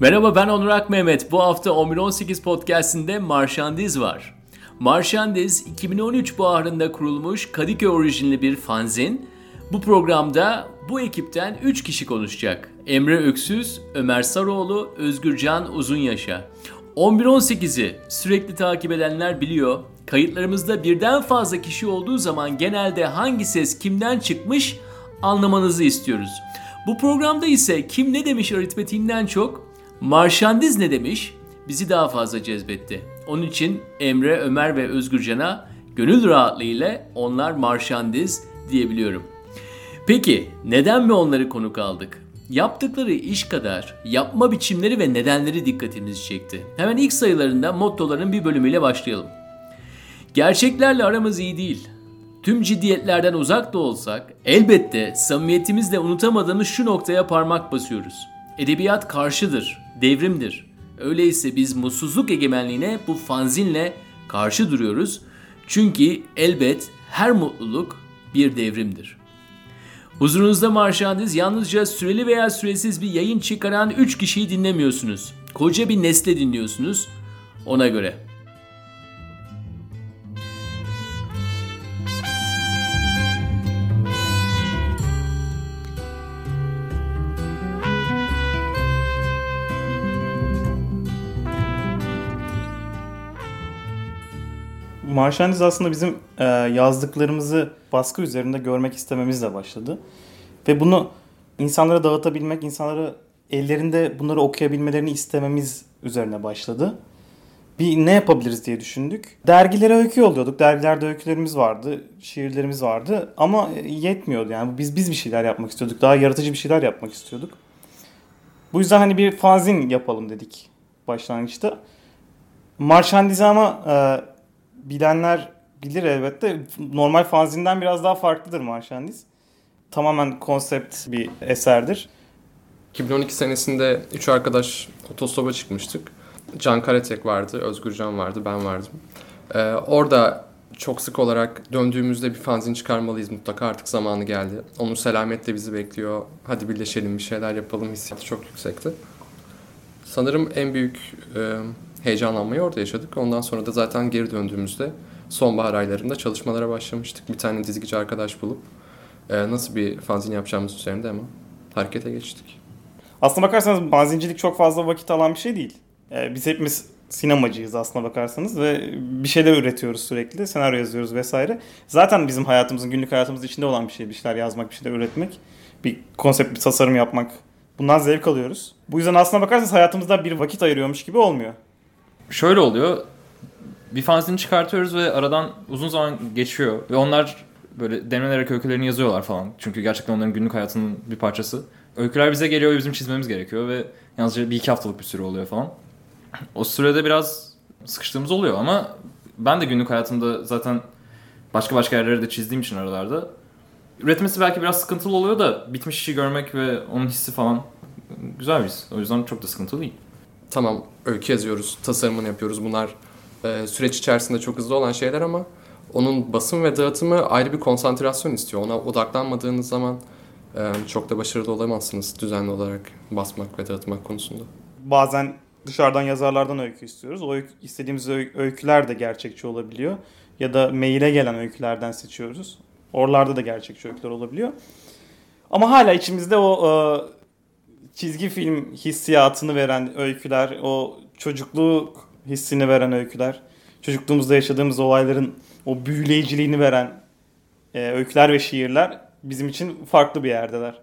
Merhaba ben Onur Ak Mehmet. Bu hafta 1118 podcastinde Marşandiz var. Marşandiz 2013 baharında kurulmuş Kadıköy orijinli bir fanzin. Bu programda bu ekipten 3 kişi konuşacak. Emre Öksüz, Ömer Sarıoğlu, Özgürcan Uzunyaşa. 1118'i sürekli takip edenler biliyor. Kayıtlarımızda birden fazla kişi olduğu zaman genelde hangi ses kimden çıkmış anlamanızı istiyoruz. Bu programda ise kim ne demiş aritmetiğinden çok marşandiz ne demiş bizi daha fazla cezbetti. Onun için Emre, Ömer ve Özgürcan'a gönül rahatlığıyla onlar marşandiz diyebiliyorum. Peki neden mi onları konuk aldık? Yaptıkları iş kadar yapma biçimleri ve nedenleri dikkatimizi çekti. Hemen ilk sayılarında mottoların bir bölümüyle başlayalım. Gerçeklerle aramız iyi değil. Tüm ciddiyetlerden uzak da olsak elbette samimiyetimizle unutamadığımız şu noktaya parmak basıyoruz. Edebiyat karşıdır, devrimdir. Öyleyse biz mutsuzluk egemenliğine bu fanzinle karşı duruyoruz. Çünkü elbet her mutluluk bir devrimdir. Huzurunuzda marşandiz yalnızca süreli veya süresiz bir yayın çıkaran 3 kişiyi dinlemiyorsunuz. Koca bir nesle dinliyorsunuz ona göre. Marşandiz aslında bizim e, yazdıklarımızı baskı üzerinde görmek istememizle başladı. Ve bunu insanlara dağıtabilmek, insanlara ellerinde bunları okuyabilmelerini istememiz üzerine başladı. Bir ne yapabiliriz diye düşündük. Dergilere öykü yolluyorduk. Dergilerde öykülerimiz vardı, şiirlerimiz vardı ama yetmiyordu yani. Biz biz bir şeyler yapmak istiyorduk. Daha yaratıcı bir şeyler yapmak istiyorduk. Bu yüzden hani bir fanzin yapalım dedik başlangıçta. Marşandize ama e, bilenler bilir elbette. Normal fanzinden biraz daha farklıdır Marşandiz. Tamamen konsept bir eserdir. 2012 senesinde üç arkadaş otostopa çıkmıştık. Can Karatek vardı, Özgür Can vardı, ben vardım. Ee, orada çok sık olarak döndüğümüzde bir fanzin çıkarmalıyız mutlaka artık zamanı geldi. Onun selametle bizi bekliyor. Hadi birleşelim bir şeyler yapalım hissiyatı çok yüksekti. Sanırım en büyük e, heyecanlanmayı orada yaşadık. Ondan sonra da zaten geri döndüğümüzde sonbahar aylarında çalışmalara başlamıştık. Bir tane dizgici arkadaş bulup e, nasıl bir fanzin yapacağımız üzerinde ama harekete geçtik. Aslına bakarsanız fanzincilik çok fazla vakit alan bir şey değil. E, biz hepimiz sinemacıyız aslına bakarsanız ve bir şeyler üretiyoruz sürekli. Senaryo yazıyoruz vesaire. Zaten bizim hayatımızın, günlük hayatımızın içinde olan bir şey. Bir şeyler yazmak, bir şeyler üretmek. Bir konsept, bir tasarım yapmak. Bundan zevk alıyoruz. Bu yüzden aslına bakarsanız hayatımızda bir vakit ayırıyormuş gibi olmuyor şöyle oluyor. Bir fanzini çıkartıyoruz ve aradan uzun zaman geçiyor. Ve onlar böyle demlenerek öykülerini yazıyorlar falan. Çünkü gerçekten onların günlük hayatının bir parçası. Öyküler bize geliyor bizim çizmemiz gerekiyor ve yalnızca bir iki haftalık bir süre oluyor falan. O sürede biraz sıkıştığımız oluyor ama ben de günlük hayatımda zaten başka başka yerlere de çizdiğim için aralarda üretmesi belki biraz sıkıntılı oluyor da bitmiş işi görmek ve onun hissi falan güzel bir his. O yüzden çok da sıkıntılı değil tamam öykü yazıyoruz, tasarımını yapıyoruz. Bunlar e, süreç içerisinde çok hızlı olan şeyler ama onun basım ve dağıtımı ayrı bir konsantrasyon istiyor. Ona odaklanmadığınız zaman e, çok da başarılı olamazsınız düzenli olarak basmak ve dağıtmak konusunda. Bazen dışarıdan yazarlardan öykü istiyoruz. O öykü, istediğimiz öyküler de gerçekçi olabiliyor. Ya da maile gelen öykülerden seçiyoruz. Oralarda da gerçekçi öyküler olabiliyor. Ama hala içimizde o e, çizgi film hissiyatını veren öyküler, o çocukluk hissini veren öyküler, çocukluğumuzda yaşadığımız olayların o büyüleyiciliğini veren e, öyküler ve şiirler bizim için farklı bir yerdeler.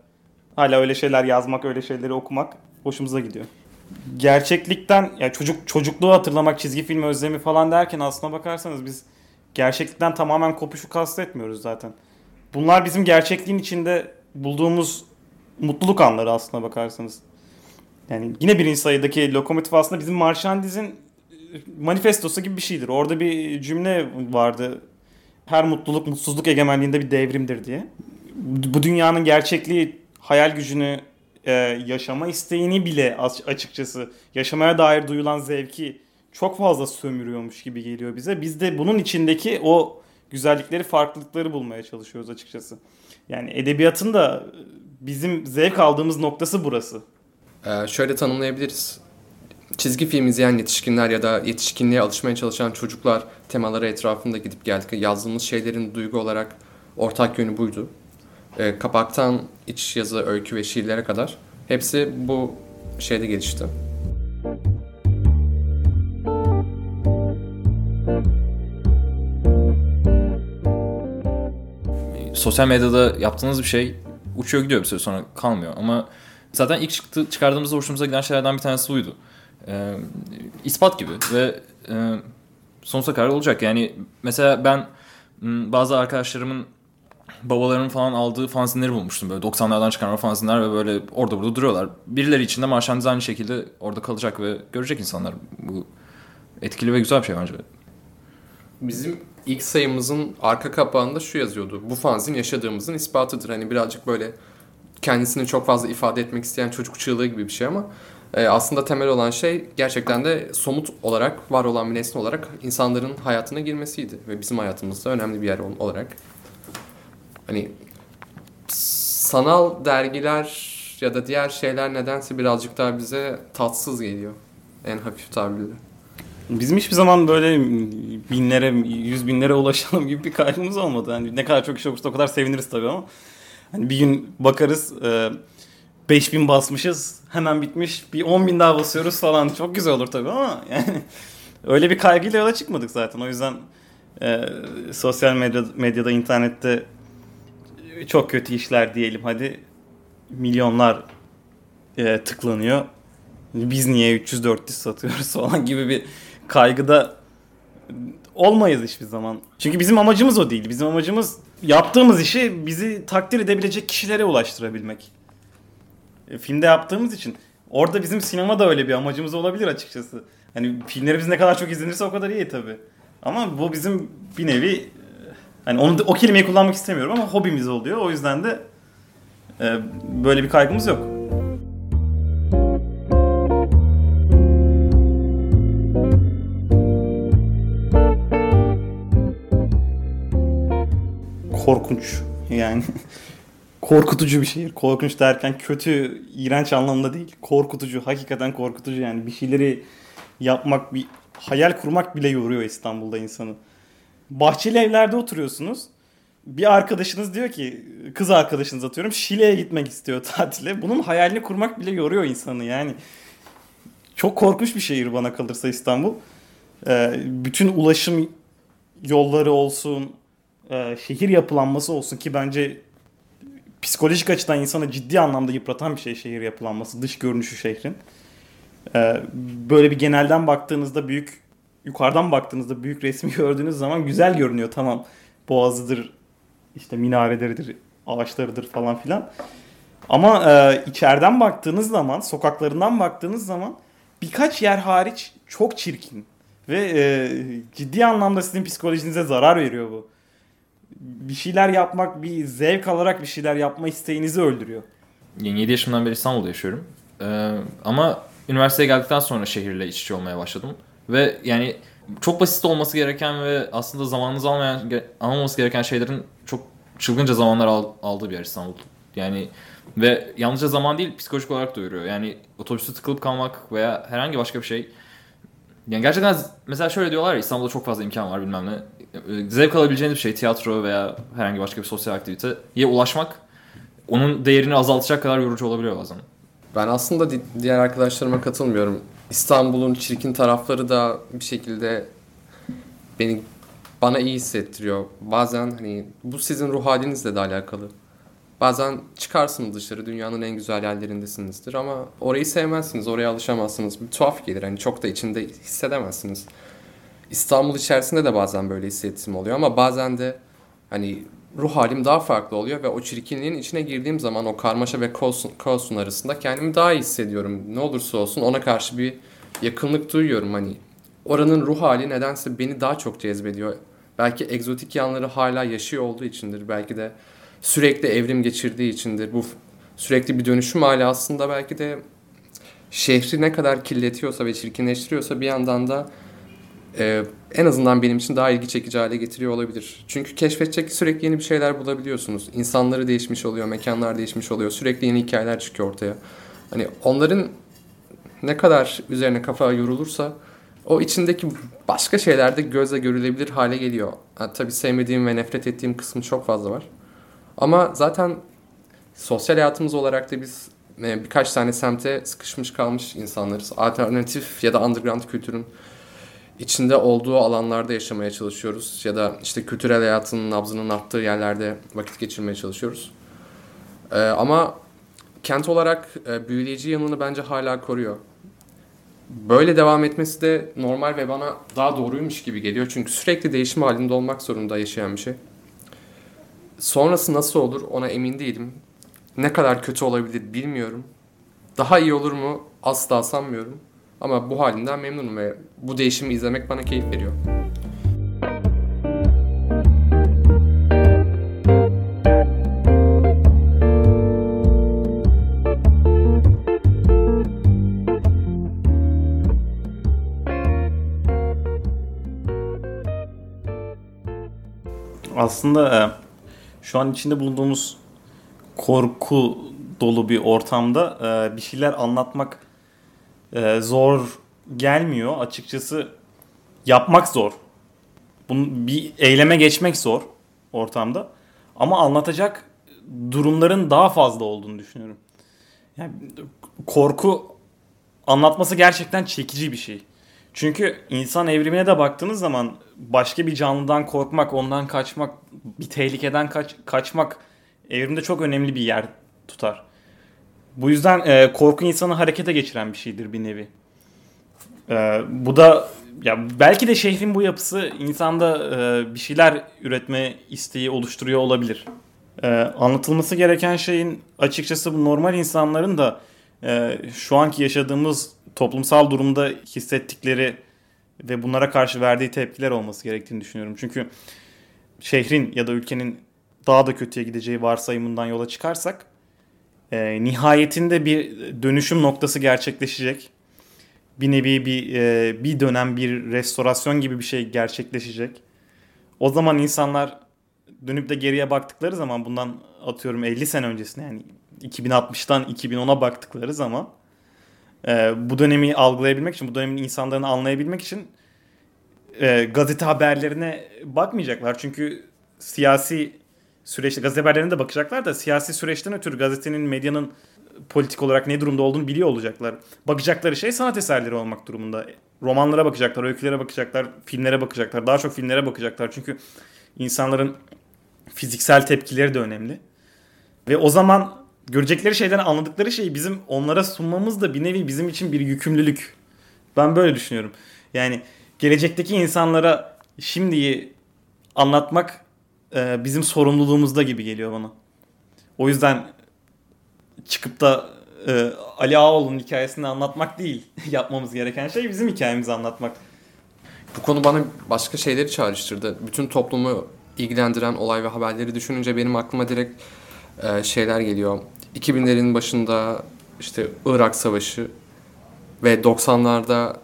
Hala öyle şeyler yazmak, öyle şeyleri okumak hoşumuza gidiyor. Gerçeklikten ya çocuk çocukluğu hatırlamak, çizgi film özlemi falan derken aslına bakarsanız biz gerçeklikten tamamen kopuşu kastetmiyoruz zaten. Bunlar bizim gerçekliğin içinde bulduğumuz mutluluk anları aslına bakarsanız. Yani yine birinci sayıdaki lokomotif aslında bizim Marşandiz'in e, manifestosu gibi bir şeydir. Orada bir cümle vardı. Her mutluluk mutsuzluk egemenliğinde bir devrimdir diye. Bu dünyanın gerçekliği hayal gücünü e, yaşama isteğini bile açıkçası yaşamaya dair duyulan zevki çok fazla sömürüyormuş gibi geliyor bize. Biz de bunun içindeki o güzellikleri, farklılıkları bulmaya çalışıyoruz açıkçası. Yani edebiyatın da bizim zevk aldığımız noktası burası. Ee, şöyle tanımlayabiliriz. çizgi film izleyen yetişkinler ya da yetişkinliğe alışmaya çalışan çocuklar temaları etrafında gidip geldik. Yazdığımız şeylerin duygu olarak ortak yönü buydu. E, kapaktan iç yazı, öykü ve şiirlere kadar hepsi bu şeyde gelişti. Sosyal medyada yaptığınız bir şey uçuyor gidiyor bir süre sonra kalmıyor ama zaten ilk çıktı, çıkardığımızda hoşumuza giden şeylerden bir tanesi buydu. Ee, ispat gibi ve e, sonsuza kadar olacak. Yani mesela ben bazı arkadaşlarımın babalarının falan aldığı fanzinleri bulmuştum. Böyle 90'lardan çıkan fanzinler ve böyle orada burada duruyorlar. Birileri için de marşandiz aynı şekilde orada kalacak ve görecek insanlar. Bu etkili ve güzel bir şey bence. Bizim ilk sayımızın arka kapağında şu yazıyordu. Bu fanzin yaşadığımızın ispatıdır. Hani birazcık böyle kendisini çok fazla ifade etmek isteyen çocuk çığlığı gibi bir şey ama e, aslında temel olan şey gerçekten de somut olarak var olan bir nesne olarak insanların hayatına girmesiydi ve bizim hayatımızda önemli bir yer olarak. Hani sanal dergiler ya da diğer şeyler nedense birazcık daha bize tatsız geliyor en hafif tabirle. Bizim hiçbir zaman böyle binlere, yüz binlere ulaşalım gibi bir kaygımız olmadı. Hani ne kadar çok iş olursa o kadar seviniriz tabii ama. Hani bir gün bakarız e, 5000 basmışız hemen bitmiş bir 10 bin daha basıyoruz falan çok güzel olur tabii ama yani öyle bir kaygıyla yola çıkmadık zaten. O yüzden e, sosyal medya, medyada internette çok kötü işler diyelim hadi milyonlar e, tıklanıyor. Biz niye 300-400 satıyoruz falan gibi bir kaygıda olmayız hiçbir zaman. Çünkü bizim amacımız o değil. Bizim amacımız yaptığımız işi bizi takdir edebilecek kişilere ulaştırabilmek. E, filmde yaptığımız için orada bizim sinema da öyle bir amacımız olabilir açıkçası. Hani filmlerimiz ne kadar çok izlenirse o kadar iyi tabii. Ama bu bizim bir nevi e, hani onu o kelimeyi kullanmak istemiyorum ama hobimiz oluyor. O yüzden de e, böyle bir kaygımız yok. Korkunç yani korkutucu bir şehir. Korkunç derken kötü, iğrenç anlamda değil. Korkutucu, hakikaten korkutucu yani bir şeyleri yapmak, bir hayal kurmak bile yoruyor İstanbul'da insanı. Bahçeli evlerde oturuyorsunuz. Bir arkadaşınız diyor ki, kız arkadaşınız atıyorum Şile'ye gitmek istiyor tatile. Bunun hayalini kurmak bile yoruyor insanı yani. Çok korkunç bir şehir bana kalırsa İstanbul. Ee, bütün ulaşım yolları olsun, e, şehir yapılanması olsun ki bence psikolojik açıdan insanı ciddi anlamda yıpratan bir şey şehir yapılanması, dış görünüşü şehrin. E, böyle bir genelden baktığınızda büyük, yukarıdan baktığınızda büyük resmi gördüğünüz zaman güzel görünüyor tamam. Boğazıdır, işte minareleridir, ağaçlarıdır falan filan. Ama e, içeriden baktığınız zaman, sokaklarından baktığınız zaman birkaç yer hariç çok çirkin. Ve e, ciddi anlamda sizin psikolojinize zarar veriyor bu bir şeyler yapmak, bir zevk alarak bir şeyler yapma isteğinizi öldürüyor. Yani 7 yaşımdan beri İstanbul'da yaşıyorum. Ee, ama üniversiteye geldikten sonra şehirle iç içe olmaya başladım. Ve yani çok basit olması gereken ve aslında zamanınızı almayan, almaması gereken şeylerin çok çılgınca zamanlar aldığı bir yer İstanbul. Yani ve yalnızca zaman değil psikolojik olarak da yoruyor. Yani otobüste tıkılıp kalmak veya herhangi başka bir şey. Yani gerçekten mesela şöyle diyorlar ya İstanbul'da çok fazla imkan var bilmem ne. Zevk alabileceğiniz bir şey tiyatro veya herhangi başka bir sosyal aktiviteye ulaşmak onun değerini azaltacak kadar yorucu olabiliyor bazen. Ben aslında diğer arkadaşlarıma katılmıyorum. İstanbul'un çirkin tarafları da bir şekilde beni bana iyi hissettiriyor. Bazen hani bu sizin ruh halinizle de alakalı. Bazen çıkarsınız dışarı dünyanın en güzel yerlerindesinizdir ama orayı sevmezsiniz, oraya alışamazsınız. Bir tuhaf gelir hani çok da içinde hissedemezsiniz. İstanbul içerisinde de bazen böyle hissettiğim oluyor ama bazen de hani ruh halim daha farklı oluyor ve o çirkinliğin içine girdiğim zaman o karmaşa ve kaosun, kaosun arasında kendimi daha iyi hissediyorum. Ne olursa olsun ona karşı bir yakınlık duyuyorum hani. Oranın ruh hali nedense beni daha çok cezbediyor. Belki egzotik yanları hala yaşıyor olduğu içindir. Belki de sürekli evrim geçirdiği içindir. Bu sürekli bir dönüşüm hali aslında belki de şehri ne kadar kirletiyorsa ve çirkinleştiriyorsa bir yandan da e, en azından benim için daha ilgi çekici hale getiriyor olabilir. Çünkü keşfedecek sürekli yeni bir şeyler bulabiliyorsunuz. İnsanları değişmiş oluyor, mekanlar değişmiş oluyor. Sürekli yeni hikayeler çıkıyor ortaya. Hani onların ne kadar üzerine kafa yorulursa o içindeki başka şeyler de gözle görülebilir hale geliyor. Ha, tabii sevmediğim ve nefret ettiğim kısmı çok fazla var. Ama zaten sosyal hayatımız olarak da biz e, birkaç tane semte sıkışmış kalmış insanlarız. Alternatif ya da underground kültürün içinde olduğu alanlarda yaşamaya çalışıyoruz. Ya da işte kültürel hayatın nabzının attığı yerlerde vakit geçirmeye çalışıyoruz. Ee, ama kent olarak e, büyüleyici yanını bence hala koruyor. Böyle devam etmesi de normal ve bana daha doğruymuş gibi geliyor. Çünkü sürekli değişim halinde olmak zorunda yaşayan bir şey. Sonrası nasıl olur ona emin değilim. Ne kadar kötü olabilir bilmiyorum. Daha iyi olur mu asla sanmıyorum. Ama bu halinden memnunum ve bu değişimi izlemek bana keyif veriyor. Aslında e, şu an içinde bulunduğumuz korku dolu bir ortamda e, bir şeyler anlatmak e, zor gelmiyor. Açıkçası yapmak zor. Bunun bir eyleme geçmek zor ortamda. Ama anlatacak durumların daha fazla olduğunu düşünüyorum. Yani korku anlatması gerçekten çekici bir şey. Çünkü insan evrimine de baktığınız zaman başka bir canlıdan korkmak, ondan kaçmak, bir tehlikeden kaç, kaçmak evrimde çok önemli bir yer tutar. Bu yüzden e, korku insanı harekete geçiren bir şeydir bir nevi. E, bu da ya belki de şehrin bu yapısı insanda e, bir şeyler üretme isteği oluşturuyor olabilir. E, anlatılması gereken şeyin açıkçası bu normal insanların da şu anki yaşadığımız toplumsal durumda hissettikleri ve bunlara karşı verdiği tepkiler olması gerektiğini düşünüyorum. Çünkü şehrin ya da ülkenin daha da kötüye gideceği varsayımından yola çıkarsak e, nihayetinde bir dönüşüm noktası gerçekleşecek. Bir nevi bir e, bir dönem bir restorasyon gibi bir şey gerçekleşecek. O zaman insanlar dönüp de geriye baktıkları zaman bundan atıyorum 50 sene öncesine yani 2060'tan 2010'a baktıkları zaman e, bu dönemi algılayabilmek için, bu dönemin insanlarını anlayabilmek için e, gazete haberlerine bakmayacaklar. Çünkü siyasi süreçte gazete haberlerine de bakacaklar da siyasi süreçten ötürü gazetenin, medyanın politik olarak ne durumda olduğunu biliyor olacaklar. Bakacakları şey sanat eserleri olmak durumunda. Romanlara bakacaklar, öykülere bakacaklar, filmlere bakacaklar. Daha çok filmlere bakacaklar. Çünkü insanların fiziksel tepkileri de önemli. Ve o zaman görecekleri şeyden anladıkları şeyi bizim onlara sunmamız da bir nevi bizim için bir yükümlülük. Ben böyle düşünüyorum. Yani gelecekteki insanlara şimdiyi anlatmak e, bizim sorumluluğumuzda gibi geliyor bana. O yüzden çıkıp da e, Ali Ağaoğlu'nun hikayesini anlatmak değil. Yapmamız gereken şey bizim hikayemizi anlatmak. Bu konu bana başka şeyleri çağrıştırdı. Bütün toplumu ilgilendiren olay ve haberleri düşününce benim aklıma direkt e, şeyler geliyor. 2000'lerin başında işte Irak Savaşı ve 90'larda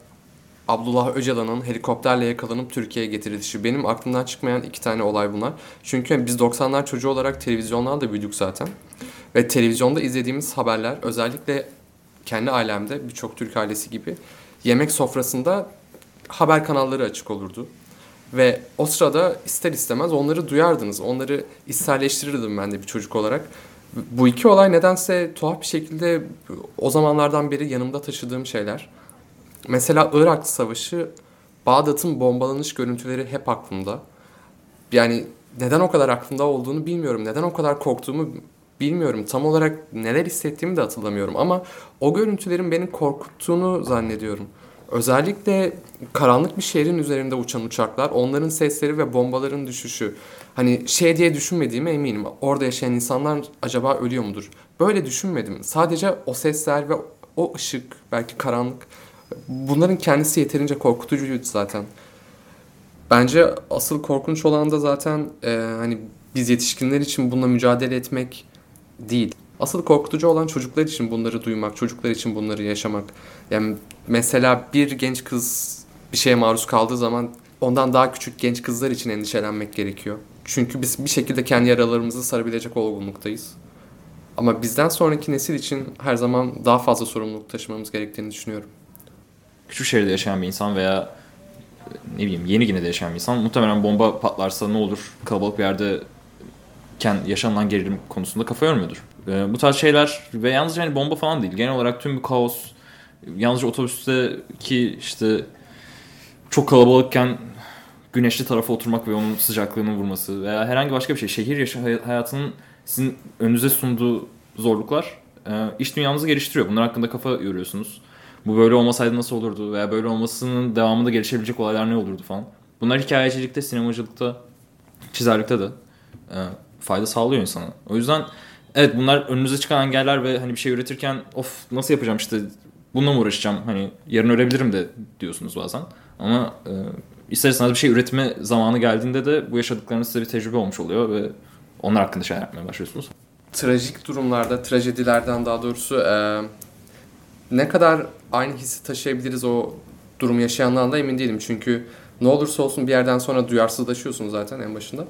Abdullah Öcalan'ın helikopterle yakalanıp Türkiye'ye getirilişi. Benim aklımdan çıkmayan iki tane olay bunlar. Çünkü biz 90'lar çocuğu olarak televizyonlarla büyüdük zaten. Ve televizyonda izlediğimiz haberler özellikle kendi ailemde birçok Türk ailesi gibi yemek sofrasında haber kanalları açık olurdu. Ve o sırada ister istemez onları duyardınız. Onları içselleştirirdim ben de bir çocuk olarak. Bu iki olay nedense tuhaf bir şekilde o zamanlardan beri yanımda taşıdığım şeyler. Mesela Irak Savaşı, Bağdat'ın bombalanış görüntüleri hep aklımda. Yani neden o kadar aklımda olduğunu bilmiyorum. Neden o kadar korktuğumu bilmiyorum. Tam olarak neler hissettiğimi de hatırlamıyorum. Ama o görüntülerin beni korkuttuğunu zannediyorum. Özellikle karanlık bir şehrin üzerinde uçan uçaklar, onların sesleri ve bombaların düşüşü. Hani şey diye düşünmediğime eminim. Orada yaşayan insanlar acaba ölüyor mudur? Böyle düşünmedim. Sadece o sesler ve o ışık, belki karanlık. Bunların kendisi yeterince korkutucuydu zaten. Bence asıl korkunç olan da zaten e, hani biz yetişkinler için bununla mücadele etmek değil. Asıl korkutucu olan çocuklar için bunları duymak, çocuklar için bunları yaşamak. Yani mesela bir genç kız bir şeye maruz kaldığı zaman ondan daha küçük genç kızlar için endişelenmek gerekiyor. Çünkü biz bir şekilde kendi yaralarımızı sarabilecek olgunluktayız. Ama bizden sonraki nesil için her zaman daha fazla sorumluluk taşımamız gerektiğini düşünüyorum. Küçük şehirde yaşayan bir insan veya ne bileyim yeni Gine'de yaşayan bir insan muhtemelen bomba patlarsa ne olur kalabalık bir yerdeyken yaşanılan gerilim konusunda kafa yormuyordur. Ee, bu tarz şeyler ve yalnızca hani bomba falan değil genel olarak tüm bu kaos yalnızca otobüsteki işte çok kalabalıkken güneşli tarafa oturmak ve onun sıcaklığının vurması veya herhangi başka bir şey şehir yaşa hayatının sizin önünüze sunduğu zorluklar e, iş dünyamızı geliştiriyor. Bunlar hakkında kafa yoruyorsunuz. Bu böyle olmasaydı nasıl olurdu veya böyle olmasının devamında gelişebilecek olaylar ne olurdu falan. Bunlar hikayecilikte, sinemacılıkta, çizerlikte de e, fayda sağlıyor insana. O yüzden evet bunlar önünüze çıkan engeller ve hani bir şey üretirken of nasıl yapacağım işte bununla mı uğraşacağım hani yarın ölebilirim de diyorsunuz bazen. Ama e, ister istemez bir şey üretme zamanı geldiğinde de bu yaşadıklarınız size bir tecrübe olmuş oluyor ve onlar hakkında şeyler yapmaya başlıyorsunuz. Trajik durumlarda, trajedilerden daha doğrusu e, ne kadar aynı hissi taşıyabiliriz o durumu yaşayanlardan da emin değilim. Çünkü ne olursa olsun bir yerden sonra duyarsızlaşıyorsun zaten en başında.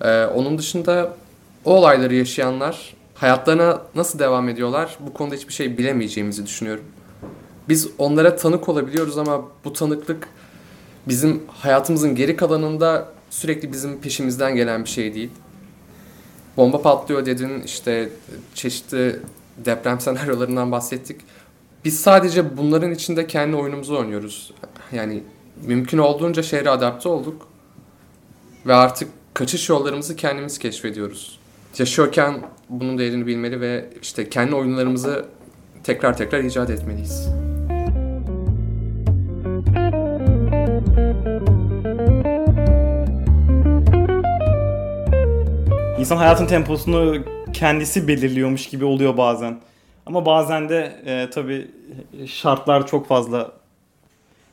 E, onun dışında o olayları yaşayanlar hayatlarına nasıl devam ediyorlar bu konuda hiçbir şey bilemeyeceğimizi düşünüyorum. Biz onlara tanık olabiliyoruz ama bu tanıklık bizim hayatımızın geri kalanında sürekli bizim peşimizden gelen bir şey değil. Bomba patlıyor dedin işte çeşitli deprem senaryolarından bahsettik. Biz sadece bunların içinde kendi oyunumuzu oynuyoruz. Yani mümkün olduğunca şehre adapte olduk. Ve artık kaçış yollarımızı kendimiz keşfediyoruz. Yaşıyorken bunun değerini bilmeli ve işte kendi oyunlarımızı tekrar tekrar icat etmeliyiz. İnsan hayatın temposunu kendisi belirliyormuş gibi oluyor bazen. Ama bazen de e, tabii şartlar çok fazla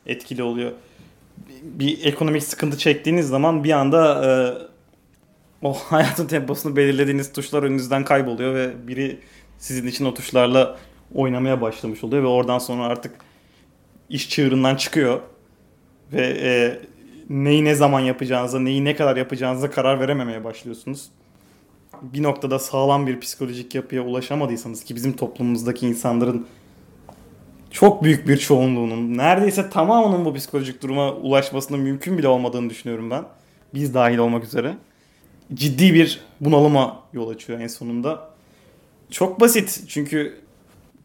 etkili oluyor. Bir ekonomik sıkıntı çektiğiniz zaman bir anda e, o hayatın temposunu belirlediğiniz tuşlar önünüzden kayboluyor ve biri sizin için o tuşlarla oynamaya başlamış oluyor ve oradan sonra artık iş çığırından çıkıyor ve e, neyi ne zaman yapacağınıza, neyi ne kadar yapacağınıza karar verememeye başlıyorsunuz bir noktada sağlam bir psikolojik yapıya ulaşamadıysanız ki bizim toplumumuzdaki insanların çok büyük bir çoğunluğunun neredeyse tamamının bu psikolojik duruma ulaşmasının mümkün bile olmadığını düşünüyorum ben. Biz dahil olmak üzere. Ciddi bir bunalıma yol açıyor en sonunda. Çok basit çünkü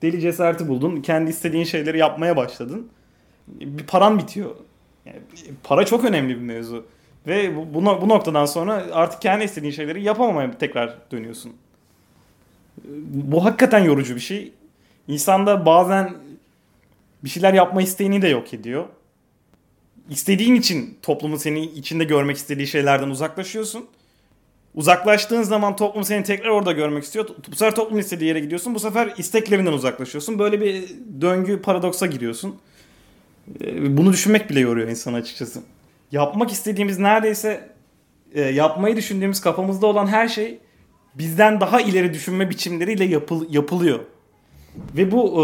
deli cesareti buldun. Kendi istediğin şeyleri yapmaya başladın. Bir paran bitiyor. Yani para çok önemli bir mevzu. Ve bu, bu, noktadan sonra artık kendi istediğin şeyleri yapamamaya tekrar dönüyorsun. Bu hakikaten yorucu bir şey. İnsanda bazen bir şeyler yapma isteğini de yok ediyor. İstediğin için toplumun seni içinde görmek istediği şeylerden uzaklaşıyorsun. Uzaklaştığın zaman toplum seni tekrar orada görmek istiyor. Bu sefer toplum istediği yere gidiyorsun. Bu sefer isteklerinden uzaklaşıyorsun. Böyle bir döngü paradoksa giriyorsun. Ee, bunu düşünmek bile yoruyor insanı açıkçası yapmak istediğimiz neredeyse e, yapmayı düşündüğümüz kafamızda olan her şey bizden daha ileri düşünme biçimleriyle yapıl, yapılıyor. Ve bu e,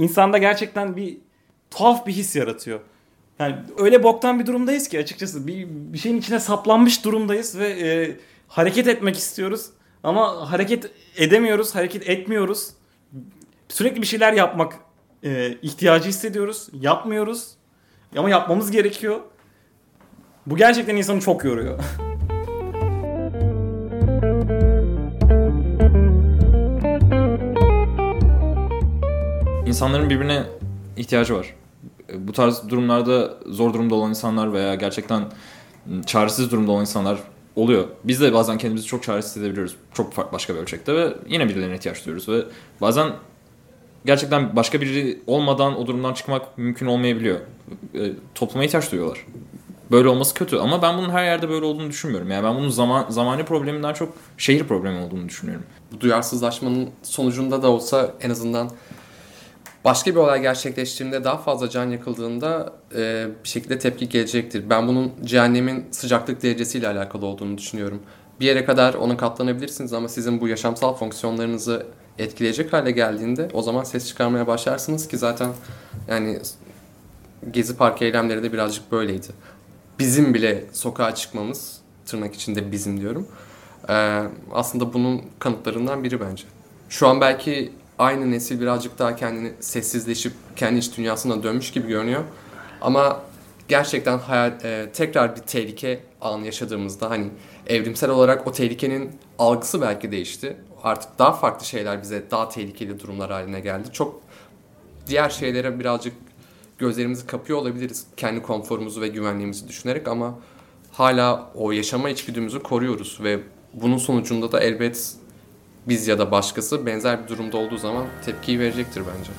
insanda gerçekten bir tuhaf bir his yaratıyor. Yani öyle boktan bir durumdayız ki açıkçası bir, bir şeyin içine saplanmış durumdayız ve e, hareket etmek istiyoruz ama hareket edemiyoruz, hareket etmiyoruz. Sürekli bir şeyler yapmak e, ihtiyacı hissediyoruz, yapmıyoruz ama yapmamız gerekiyor. Bu gerçekten insanı çok yoruyor. İnsanların birbirine ihtiyacı var. Bu tarz durumlarda zor durumda olan insanlar veya gerçekten çaresiz durumda olan insanlar oluyor. Biz de bazen kendimizi çok çaresiz hissedebiliyoruz. Çok başka bir ölçekte ve yine birilerine ihtiyaç duyuyoruz ve bazen gerçekten başka biri olmadan o durumdan çıkmak mümkün olmayabiliyor. E, topluma ihtiyaç duyuyorlar böyle olması kötü ama ben bunun her yerde böyle olduğunu düşünmüyorum. Yani ben bunun zaman zamani probleminden çok şehir problemi olduğunu düşünüyorum. Bu duyarsızlaşmanın sonucunda da olsa en azından başka bir olay gerçekleştiğinde daha fazla can yakıldığında e, bir şekilde tepki gelecektir. Ben bunun cehennemin sıcaklık derecesiyle alakalı olduğunu düşünüyorum. Bir yere kadar ona katlanabilirsiniz ama sizin bu yaşamsal fonksiyonlarınızı etkileyecek hale geldiğinde o zaman ses çıkarmaya başlarsınız ki zaten yani Gezi Park eylemleri de birazcık böyleydi bizim bile sokağa çıkmamız, tırnak içinde bizim diyorum, e, aslında bunun kanıtlarından biri bence. Şu an belki aynı nesil birazcık daha kendini sessizleşip kendi iç dünyasına dönmüş gibi görünüyor. Ama gerçekten hayat, e, tekrar bir tehlike anı yaşadığımızda hani evrimsel olarak o tehlikenin algısı belki değişti. Artık daha farklı şeyler bize daha tehlikeli durumlar haline geldi. Çok diğer şeylere birazcık gözlerimizi kapıyor olabiliriz kendi konforumuzu ve güvenliğimizi düşünerek ama hala o yaşama içgüdümüzü koruyoruz ve bunun sonucunda da elbet biz ya da başkası benzer bir durumda olduğu zaman tepkiyi verecektir bence.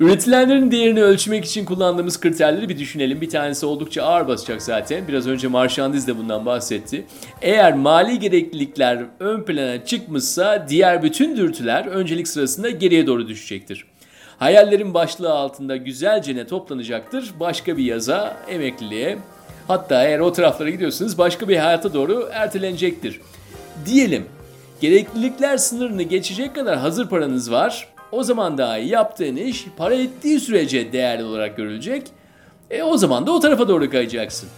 Üretilenlerin değerini ölçmek için kullandığımız kriterleri bir düşünelim. Bir tanesi oldukça ağır basacak zaten. Biraz önce Marşandiz de bundan bahsetti. Eğer mali gereklilikler ön plana çıkmışsa diğer bütün dürtüler öncelik sırasında geriye doğru düşecektir. Hayallerin başlığı altında güzelce ne toplanacaktır. Başka bir yaza, emekliliğe, hatta eğer o taraflara gidiyorsanız başka bir hayata doğru ertelenecektir. Diyelim gereklilikler sınırını geçecek kadar hazır paranız var. O zaman dahi yaptığın iş para ettiği sürece değerli olarak görülecek. E o zaman da o tarafa doğru kayacaksın.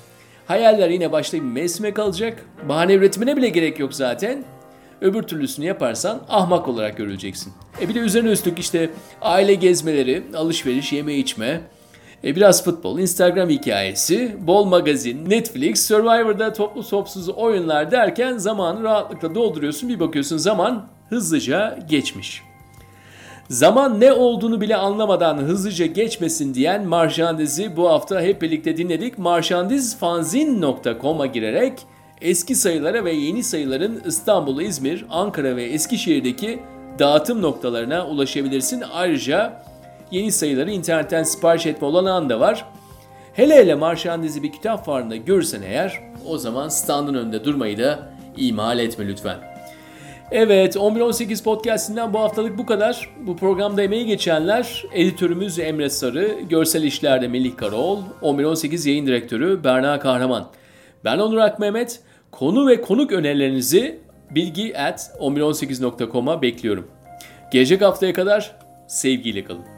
Hayaller yine başta bir mevsime kalacak. Bahane üretimine bile gerek yok zaten. Öbür türlüsünü yaparsan ahmak olarak görüleceksin. E bir de üzerine üstlük işte aile gezmeleri, alışveriş, yeme içme, e biraz futbol, Instagram hikayesi, bol magazin, Netflix, Survivor'da toplu topsuz oyunlar derken zamanı rahatlıkla dolduruyorsun. Bir bakıyorsun zaman hızlıca geçmiş. Zaman ne olduğunu bile anlamadan hızlıca geçmesin diyen Marşandiz'i bu hafta hep birlikte dinledik. Marşandizfanzin.com'a girerek eski sayılara ve yeni sayıların İstanbul, İzmir, Ankara ve Eskişehir'deki dağıtım noktalarına ulaşabilirsin. Ayrıca yeni sayıları internetten sipariş etme olanağın da var. Hele hele Marşandiz'i bir kitap fuarında görürsen eğer o zaman standın önünde durmayı da ihmal etme lütfen. Evet 11-18 podcastinden bu haftalık bu kadar. Bu programda emeği geçenler editörümüz Emre Sarı, görsel işlerde Melih Karaoğlu, 11-18 yayın direktörü Berna Kahraman. Ben Onur Akmehmet. Konu ve konuk önerilerinizi bilgi at 1118.com'a bekliyorum. Gelecek haftaya kadar sevgiyle kalın.